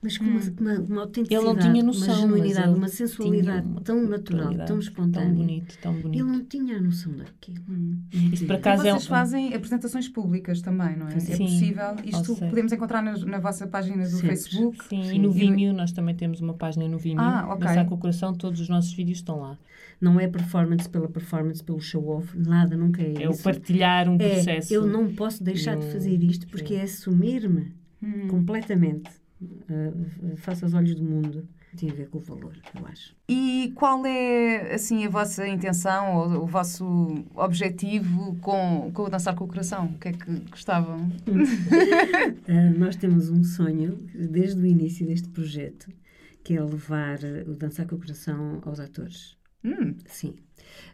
mas com uma, hum. uma, uma autenticidade, ele não tinha noção, uma genuinidade, uma sensualidade uma tão natural, tão espontânea. Tão bonito, tão bonito. Ele não tinha a noção daquilo. Hum. Isso por acaso e vocês é um... fazem apresentações públicas também, não é? Sim. É possível. Isto podemos encontrar na, na vossa página do Sempre. Facebook. Sim, Sim, e no Vimeo, nós também temos uma página no Vimeo. Ah, ok. Dançar com o Coração, todos os nossos vídeos estão lá. Não é performance pela performance, pelo show-off, nada, nunca é, é isso. É o partilhar um é, processo. Eu não posso deixar de fazer isto porque é assumir-me hum. completamente uh, faço aos olhos do mundo tem a ver com o valor, eu acho. E qual é, assim, a vossa intenção ou o vosso objetivo com, com o Dançar com o Coração? O que é que gostavam? uh, [laughs] nós temos um sonho, desde o início deste projeto, que é levar o Dançar com o Coração aos atores. Hum. Sim.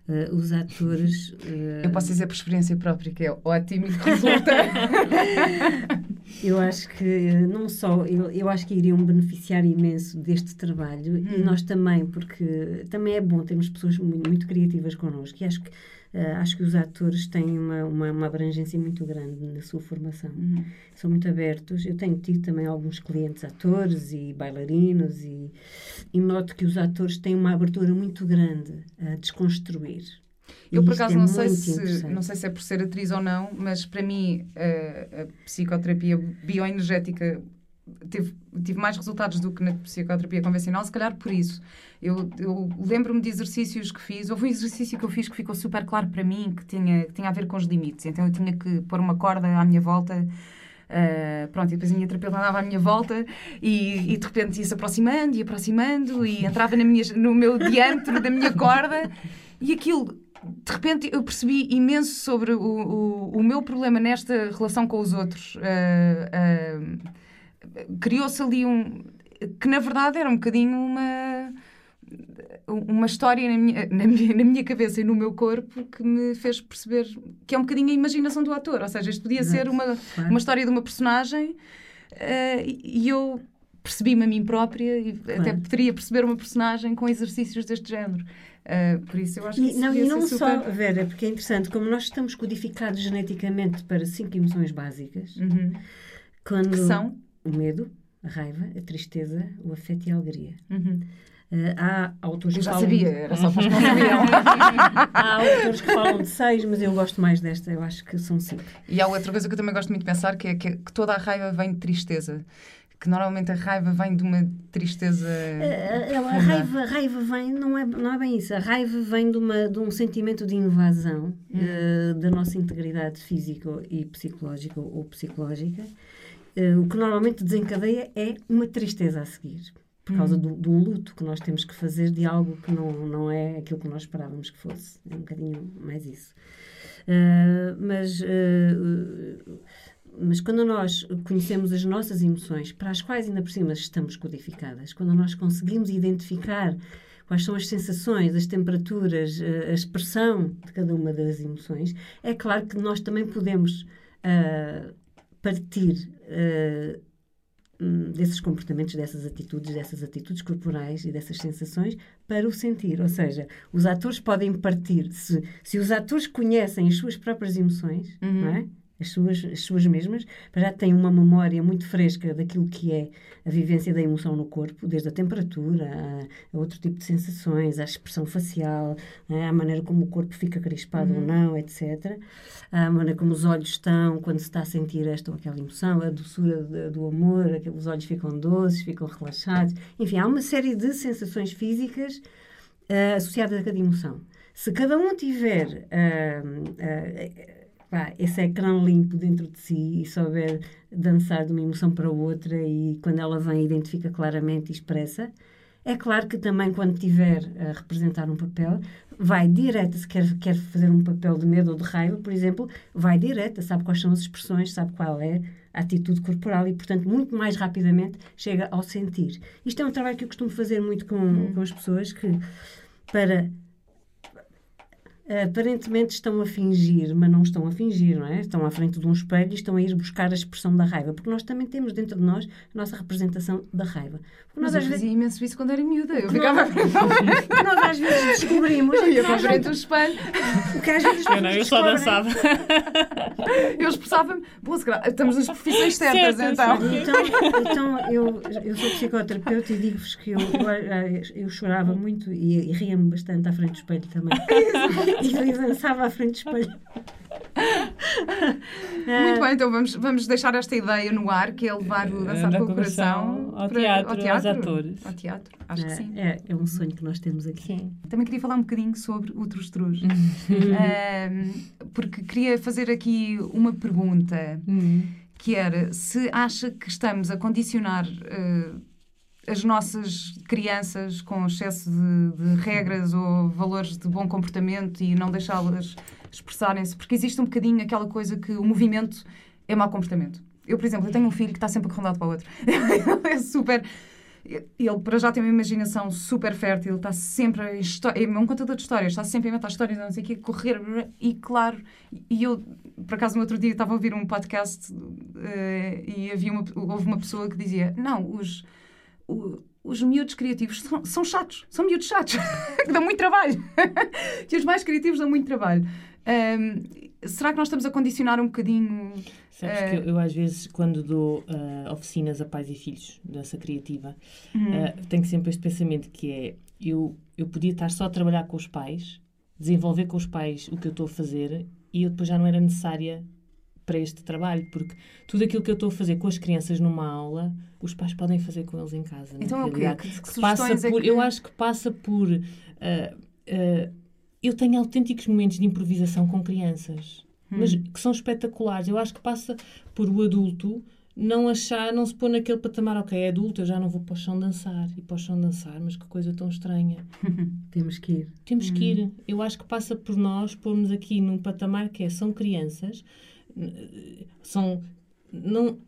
Uh, os atores. Uh... Eu posso dizer por experiência própria que é ótimo e resulta. [laughs] eu acho que não só. Eu, eu acho que iriam beneficiar imenso deste trabalho hum. e nós também, porque também é bom termos pessoas muito, muito criativas connosco e acho que Uh, acho que os atores têm uma, uma, uma, abrangência muito grande na sua formação. Uhum. São muito abertos. Eu tenho tido também alguns clientes atores e bailarinos e, e noto que os atores têm uma abertura muito grande a desconstruir. Eu, por acaso, é não, sei se, não sei se é por ser atriz ou não, mas para mim a, a psicoterapia bioenergética teve, tive mais resultados do que na psicoterapia convencional, se calhar por isso. Eu, eu lembro-me de exercícios que fiz. Houve um exercício que eu fiz que ficou super claro para mim, que tinha, que tinha a ver com os limites. Então eu tinha que pôr uma corda à minha volta. Uh, pronto, e depois a minha terapeuta andava à minha volta e, e de repente ia-se aproximando e aproximando e entrava na minha, no meu diâmetro da minha corda e aquilo de repente eu percebi imenso sobre o, o, o meu problema nesta relação com os outros. Uh, uh, criou-se ali um. que na verdade era um bocadinho uma. Uma história na minha, na, minha, na minha cabeça e no meu corpo que me fez perceber que é um bocadinho a imaginação do ator. Ou seja, isto podia ser uma, uma história de uma personagem uh, e eu percebi-me a mim própria e claro. até poderia perceber uma personagem com exercícios deste género. Uh, por isso eu acho que e, não, e não super... só, Vera, porque é interessante, como nós estamos codificados geneticamente para cinco emoções básicas, uhum. quando... que são o medo, a raiva, a tristeza, o afeto e a alegria. Uhum. Uh, há autores eu que já falam... sabia, era só para não sabiam. [laughs] há autores que falam de seis, mas eu gosto mais desta, eu acho que são cinco. E há outra coisa que eu também gosto muito de pensar, que é que, que toda a raiva vem de tristeza que normalmente a raiva vem de uma tristeza. A, a, a raiva, a raiva vem, não é, não é bem isso. A raiva vem de, uma, de um sentimento de invasão hum. uh, da nossa integridade física e psicológica ou psicológica uh, o que normalmente desencadeia é uma tristeza a seguir, por causa do, do, luto que nós temos que fazer de algo que não, não é aquilo que nós esperávamos que fosse. É um bocadinho mais isso. Uh, mas, mas quando nós conhecemos as nossas emoções, para as quais ainda por cima estamos codificadas, quando nós conseguimos identificar quais são as sensações, as temperaturas, a expressão de cada uma das emoções, é claro que nós também podemos uh, partir uh, desses comportamentos, dessas atitudes, dessas atitudes corporais e dessas sensações para o sentir. Ou seja, os atores podem partir, se, se os atores conhecem as suas próprias emoções, uhum. não é? As suas, as suas mesmas, já têm uma memória muito fresca daquilo que é a vivência da emoção no corpo, desde a temperatura, a, a outro tipo de sensações, a expressão facial, a maneira como o corpo fica crispado uhum. ou não, etc. A maneira como os olhos estão quando se está a sentir esta ou aquela emoção, a doçura de, do amor, os olhos ficam doces, ficam relaxados. Enfim, há uma série de sensações físicas uh, associadas a cada emoção. Se cada um tiver uh, uh, pá, esse ecrã limpo dentro de si e souber dançar de uma emoção para outra e quando ela vem identifica claramente e expressa, é claro que também quando tiver a representar um papel, vai direta, se quer, quer fazer um papel de medo ou de raiva, por exemplo, vai direta, sabe quais são as expressões, sabe qual é a atitude corporal e, portanto, muito mais rapidamente chega ao sentir. Isto é um trabalho que eu costumo fazer muito com, hum. com as pessoas que, para aparentemente estão a fingir, mas não estão a fingir, não é? Estão à frente de um espelho e estão a ir buscar a expressão da raiva, porque nós também temos dentro de nós a nossa representação da raiva. Porque mas nós, eu fazia vezes... imenso isso quando era miúda. Eu ficava nós, [laughs] nós às vezes descobrimos. Eu ia para frente do espelho. O que às vezes eu não, eu só dançava. [laughs] eu expressava-me. Estamos nas profissões certas, certo, então. Então, então eu, eu sou psicoterapeuta e digo-vos que eu, eu, eu chorava muito e, e ria-me bastante à frente do espelho também. [laughs] e dançava à frente do espelho. [laughs] Muito bem, então vamos, vamos deixar esta ideia no ar, que é levar o Dançar com o Coração ao, para, teatro, ao teatro, aos atores. Ao teatro, acho é, que sim. É, é um sonho que nós temos aqui. Sim. Também queria falar um bocadinho sobre o Trus porque queria fazer aqui uma pergunta, uhum. que era se acha que estamos a condicionar... Uh, as nossas crianças com excesso de, de regras ou valores de bom comportamento e não deixá-las expressarem-se, porque existe um bocadinho aquela coisa que o movimento é mau comportamento. Eu, por exemplo, eu tenho um filho que está sempre a correr para o outro. [laughs] é super. Ele, para já, tem uma imaginação super fértil, está sempre a. É um contador de histórias, está sempre a inventar histórias, não sei o quê, correr. E, claro, e eu, por acaso, no outro dia estava a ouvir um podcast uh, e havia uma, houve uma pessoa que dizia: Não, os. O, os miúdos criativos são, são chatos, são miúdos chatos, [laughs] que dão muito trabalho. [laughs] que os mais criativos dão muito trabalho. Um, será que nós estamos a condicionar um bocadinho. Sabes uh... que eu, eu, às vezes, quando dou uh, oficinas a pais e filhos, dança criativa, uhum. uh, tenho sempre este pensamento que é: eu, eu podia estar só a trabalhar com os pais, desenvolver com os pais o que eu estou a fazer e eu depois já não era necessária para este trabalho, porque tudo aquilo que eu estou a fazer com as crianças numa aula, os pais podem fazer com eles em casa. Então, o quê? Que, que passa é por, que... Eu acho que passa por. Uh, uh, eu tenho autênticos momentos de improvisação com crianças, hum. mas que são espetaculares. Eu acho que passa por o adulto não achar, não se pôr naquele patamar, ok, é adulto, eu já não vou para o chão dançar. E para o chão dançar, mas que coisa tão estranha. [laughs] Temos que ir. Temos que ir. Hum. Eu acho que passa por nós pormos aqui num patamar que é, são crianças, são... Não,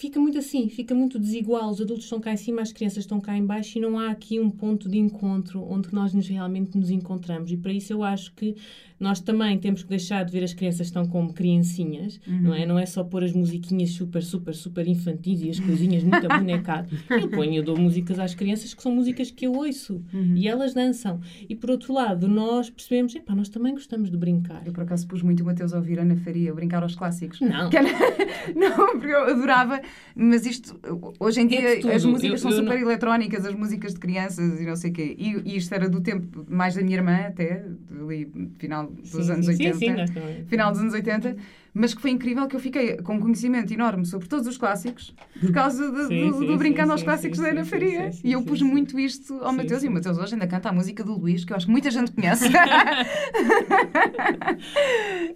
fica muito assim, fica muito desigual. Os adultos estão cá em cima, as crianças estão cá em baixo e não há aqui um ponto de encontro onde nós nos, realmente nos encontramos. E para isso eu acho que nós também temos que deixar de ver as crianças estão como criancinhas, uhum. não é? Não é só pôr as musiquinhas super, super, super infantis e as coisinhas muito abonecadas. [laughs] Eu ponho, eu dou músicas às crianças que são músicas que eu ouço uhum. e elas dançam. E por outro lado, nós percebemos, epá, nós também gostamos de brincar. Eu por acaso pus muito o Mateus a ouvir Ana Faria, brincar aos clássicos. Não. Era... [laughs] não, porque eu adorava, mas isto, hoje em dia, é as músicas eu, são eu super não... eletrónicas, as músicas de crianças e não sei o quê. E, e isto era do tempo mais da minha irmã até, ali, final dos sim, anos sim, 80, sim, final dos anos 80, mas que foi incrível que eu fiquei com um conhecimento enorme sobre todos os clássicos por causa de, sim, do, do Brincando aos Clássicos da Ana Faria. e eu pus muito isto ao Mateus, e o Mateus hoje ainda canta a música do Luís, que eu acho que muita gente conhece. [laughs]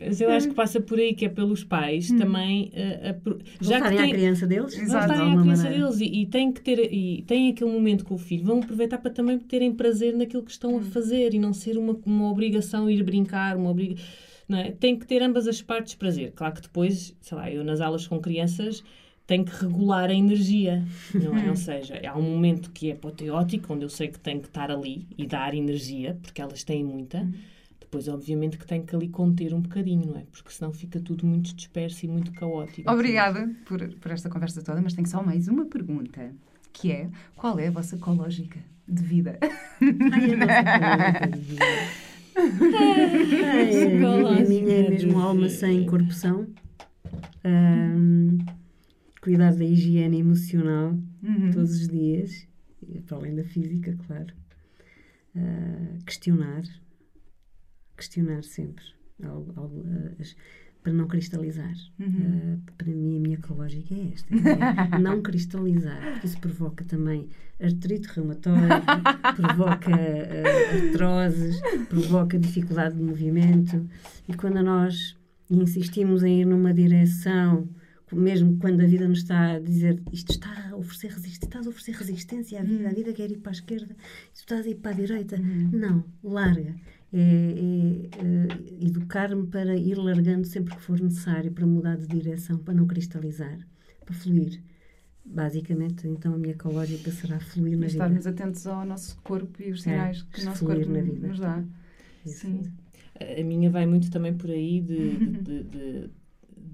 mas eu acho que passa por aí, que é pelos pais hum. também. Uh, uh, já que tem, à criança deles. Exato. Voltarem à criança maneira. deles e, e têm que ter e têm aquele momento com o filho, vão aproveitar para também terem prazer naquilo que estão hum. a fazer e não ser uma, uma obrigação ir brincar, uma obrigação é? Tem que ter ambas as partes prazer. Claro que depois, sei lá, eu nas aulas com crianças tenho que regular a energia, não é? Ou seja, há um momento que é apoteótico, onde eu sei que tenho que estar ali e dar energia, porque elas têm muita. Uhum. Depois, obviamente, que tenho que ali conter um bocadinho, não é? Porque senão fica tudo muito disperso e muito caótico. Obrigada por, por esta conversa toda, mas tenho só mais uma pergunta, que é, qual é a vossa ecológica de vida? Ai, a nossa de vida. [laughs] A minha é mesmo alma sem corrupção. Um, cuidar da higiene emocional uhum. todos os dias, para além da física, claro. Uh, questionar, questionar sempre algo, algo, uh, as, para não cristalizar. Uhum. Uh, para mim, a minha ecológica é esta: é [laughs] não cristalizar, porque isso provoca também artrite reumatoide, [laughs] provoca uh, artroses, provoca dificuldade de movimento. E quando nós insistimos em ir numa direção, mesmo quando a vida nos está a dizer isto está a oferecer resistência, estás a oferecer resistência à vida, a vida quer ir para a esquerda, tu estás a ir para a direita. Uhum. Não, larga é, é, é educar-me para ir largando sempre que for necessário, para mudar de direção, para não cristalizar, para fluir. Basicamente, então a minha ecológica será fluir na vida. Estarmos atentos ao nosso corpo e os é, sinais que o nosso corpo nos dá. Sim. A minha vai muito também por aí de, de, [laughs]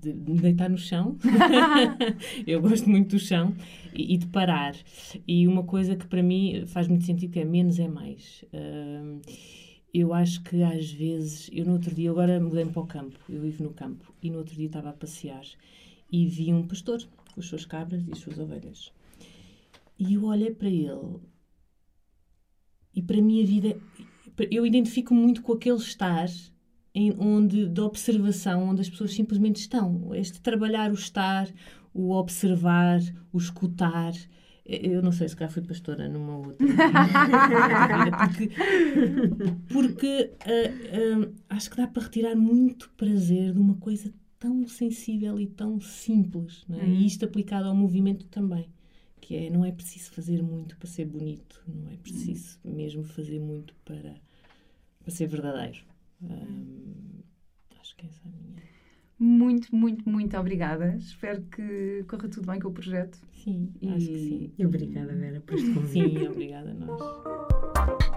de, de me deitar no chão. [laughs] eu gosto muito do chão e, e, de parar. E uma coisa que para mim faz muito sentido que é menos é mais. Uh, eu acho que às vezes, eu no outro dia, agora mudei-me para o campo, eu vivo no campo, e no outro dia estava a passear e vi um pastor com as suas cabras e as suas ovelhas. E eu olhei para ele e para a minha vida, eu identifico muito com aquele estar em, onde, de observação, onde as pessoas simplesmente estão. Este trabalhar o estar, o observar, o escutar. Eu não sei se cá fui pastora numa outra [laughs] porque, porque uh, uh, acho que dá para retirar muito prazer de uma coisa tão sensível e tão simples, é? e uhum. isto aplicado ao movimento também, que é não é preciso fazer muito para ser bonito, não é preciso mesmo fazer muito para, para ser verdadeiro. Um, acho que essa é a minha. Muito, muito, muito obrigada. Espero que corra tudo bem com o projeto. Sim, e... acho que sim. Obrigada, Vera, por este [laughs] convite. Sim, obrigada a nós.